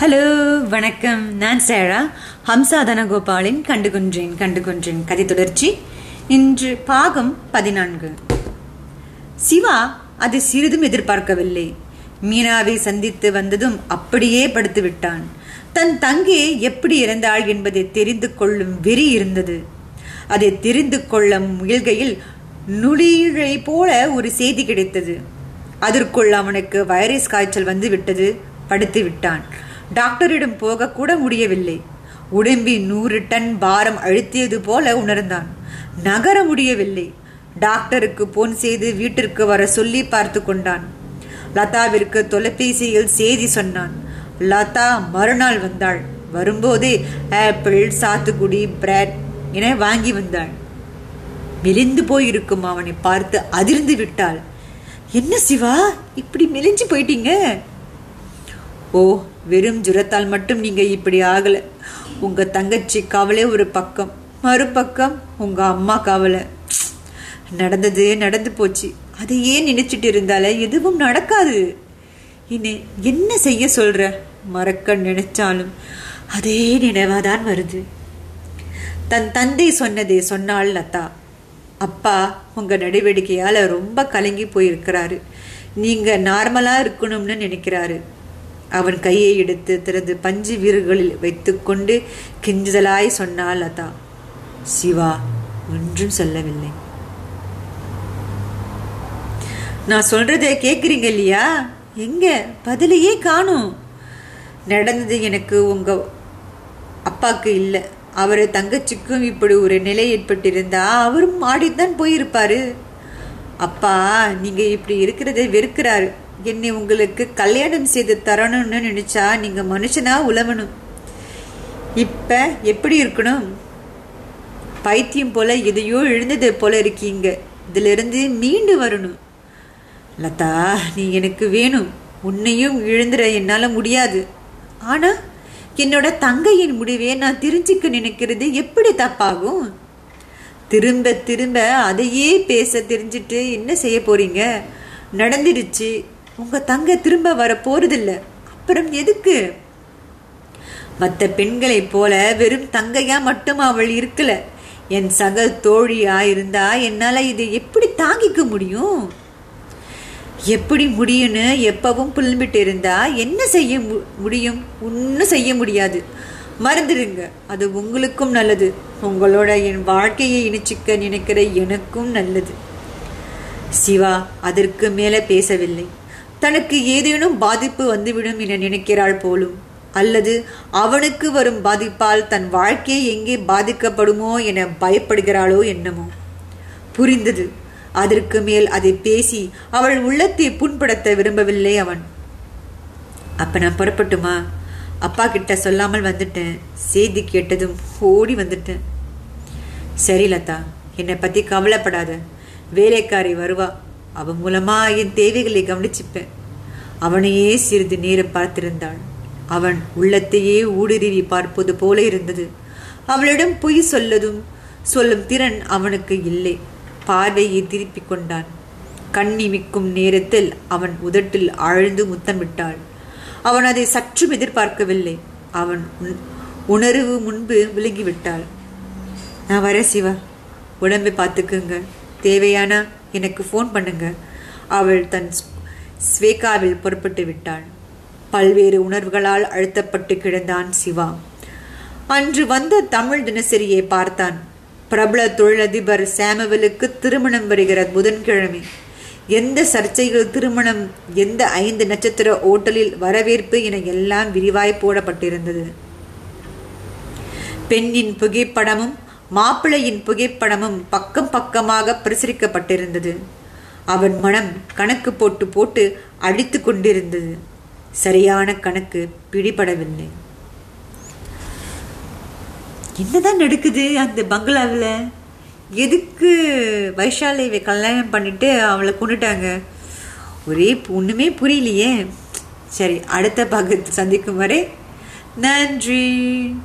Hello வணக்கம். நான் சேரா. ஹம்சா தனகோபாலின் கண்டுகொன்றேன் கண்டுகொன்றேன். கதை தொடர்ச்சி. இன்று பாகம் பதினான்கு. சிவா அதை சிறிதும் எதிர்பார்க்கவில்லை. மீனாவை சந்தித்து வந்ததும் அப்படியே படுத்து விட்டான் தன் தங்கை எப்படி இறந்தாள் என்பதை தெரிந்து கொள்ளும் வெறி இருந்தது. அதை தெரிந்து கொள்ள முயல்கையில் நுளிழை போல ஒரு செய்தி கிடைத்தது. அதற்குள் அவனுக்கு வைரஸ் காய்ச்சல் வந்து விட்டது படுத்து விட்டான். டாக்டரிடம் போக கூட முடியவில்லை. உடம்பி நூறு டன் பாரம் அழுத்தியது போல உணர்ந்தான். நகர முடியவில்லை. டாக்டருக்கு போன் செய்து வீட்டிற்கு வர சொல்லி பார்த்து கொண்டான். லதாவிற்கு தொலைபேசியில் செய்தி சொன்னான். லதா மறுநாள் வந்தாள். வரும்போதே ஆப்பிள் சாத்துக்குடி பிரெட் என வாங்கி வந்தாள். மெலிந்து போயிருக்கும் அவனை பார்த்து அதிர்ந்து விட்டாள். என்ன சிவா? இப்படி மெலிஞ்சு போயிட்டீங்க? ஓ வெறும் ஜுரத்தால் மட்டும் நீங்கள் இப்படி ஆகலை. உங்கள் தங்கச்சி கவலை ஒரு பக்கம். மறுபக்கம் உங்கள் அம்மா கவலை. நடந்தது நடந்து போச்சு. அதை ஏன் நினைச்சிட்டு இருந்தால எதுவும் நடக்காது. இனி என்ன செய்ய சொல்ற? மறக்க நினைச்சாலும் அதே நினைவாதான் வருது. தன் தந்தை சொன்னதே சொன்னாள் லதா. அப்பா உங்க நடவடிக்கையால ரொம்ப கலங்கி போயிருக்கிறாரு. நீங்க நார்மலா இருக்கணும்னு நினைக்கிறாரு. அவன் கையை எடுத்து தனது பஞ்சு வீரர்களில் வைத்துக்கொண்டு கெஞ்சுதலாய் சொன்னாள் லதா சிவா ஒன்றும் சொல்லவில்லை. நான் சொல்றதை கேட்குறீங்க இல்லையா? எங்க? பதிலையே காணும். நடந்தது எனக்கு உங்க அப்பாவுக்கு இல்லை. அவர் தங்கச்சிக்கும் இப்படி ஒரு நிலை ஏற்பட்டிருந்தா அவரும் மாடித்தான் போயிருப்பாரு. அப்பா நீங்க இப்படி இருக்கிறத வெறுக்கிறாரு. என்னை உங்களுக்கு கல்யாணம் செய்து தரணும்னு நினைச்சா நீங்க மனுஷனா உழவணும். இப்ப எப்படி இருக்கணும்? பைத்தியம் போல எதையோ எழுந்தது போல இருக்கீங்க. இதிலிருந்து மீண்டு வரணும். லதா நீ எனக்கு வேணும். உன்னையும் இழந்துட என்னால் முடியாது. ஆனால் என்னோட தங்கையின் முடிவே நான் தெரிஞ்சுக்க நினைக்கிறது எப்படி தப்பாகும்? திரும்ப திரும்ப அதையே பேச தெரிஞ்சுட்டு என்ன செய்ய போறீங்க? நடந்துடுச்சு. உங்கள் தங்க திரும்ப வர போறதில்ல. அப்புறம் எதுக்கு? மற்ற பெண்களைப் போல வெறும் தங்கையா மட்டும் அவள் இருக்கல. என் சக தோழியா இருந்தா என்னால் இதை எப்படி தாங்கிக்க முடியும்? எப்படி முடியும்னு எப்பவும் புலம்பிட்டு இருந்தா என்ன செய்ய முடியும்? ஒன்றும் செய்ய முடியாது. மறந்துடுங்க. அது உங்களுக்கும் நல்லது. உங்களோட என் வாழ்க்கையை இணைச்சிக்க நினைக்கிற எனக்கும் நல்லது. சிவா அதற்கு மேலே பேசவில்லை. தனக்கு ஏதேனும் பாதிப்பு வந்துவிடும் என நினைக்கிறாள் போலும். அல்லது அவனுக்கு வரும் பாதிப்பால் தன் வாழ்க்கையை எங்கே பாதிக்கப்படுமோ என பயப்படுகிறாளோ என்னமோ. புரிந்தது. அதற்கு மேல் அதை பேசி அவள் உள்ளத்தை புண்படுத்த விரும்பவில்லை அவன். அப்ப நான் புறப்பட்டுமா? அப்பா கிட்ட சொல்லாமல் வந்துட்டேன். செய்தி கேட்டதும் ஓடி வந்துட்டேன். சரி லதா. என்னை பத்தி கவலைப்படாத. வேலைக்காரி வருவா. அவன் மூலமா என் தேவைகளை கவனிச்சுப்பேன். அவனையே சிறிது நேரம் பார்த்திருந்தாள். அவன் உள்ளத்தையே ஊடுருவி பார்ப்பது போல இருந்தது. அவளிடம் பொய் சொல்லதும் சொல்லும் திறன் அவனுக்கு இல்லை. பார்வையை திருப்பிக் கொண்டான். கண்ணிமிக்கும் நேரத்தில் அவன் உதட்டில் ஆழ்ந்து முத்தமிட்டாள். அவன் அதை சற்றும் எதிர்பார்க்கவில்லை. அவன் உணர்வு முன்பு விளங்கிவிட்டாள் நான் வர சிவா. உடம்பை பார்த்துக்குங்க. தேவையானா எனக்கு ஃபோன் பண்ணுங்க. அவள் தன் ஸ்வேகாவில் புறப்பட்டு விட்டாள். பல்வேறு உணர்வுகளால் அழுத்தப்பட்டு கிடந்தான் சிவா. அன்று வந்த தமிழ் தினசரியை பார்த்தான். பிரபல தொழிலதிபர் சாமுவலுக்கு திருமணம் வருகிறது புதன்கிழமை. எந்த சர்ச்சைகள் திருமணம் எந்த ஐந்து நட்சத்திர ஓட்டலில் வரவேற்பு என எல்லாம் விரிவாய் போடப்பட்டிருந்தது. பெண்ணின் புகைப்படமும் மாப்பிள்ளையின் புகைப்படமும் பக்கம் பக்கமாக பிரசுரிக்கப்பட்டிருந்தது. அவன் மனம் கணக்கு போட்டு போட்டு அழித்து கொண்டிருந்தது. சரியான கணக்கு பிடிபடவில்லை. என்னதான் நடக்குது அந்த பங்களாவில்? எதுக்கு வைஷாலேவை கல்யாணம் பண்ணிட்டு அவளை கொண்டுட்டாங்க? ஒரே ஒன்றுமே புரியலையே. சரி அடுத்த பக்கத்து சந்திக்கும் வரை நன்றி.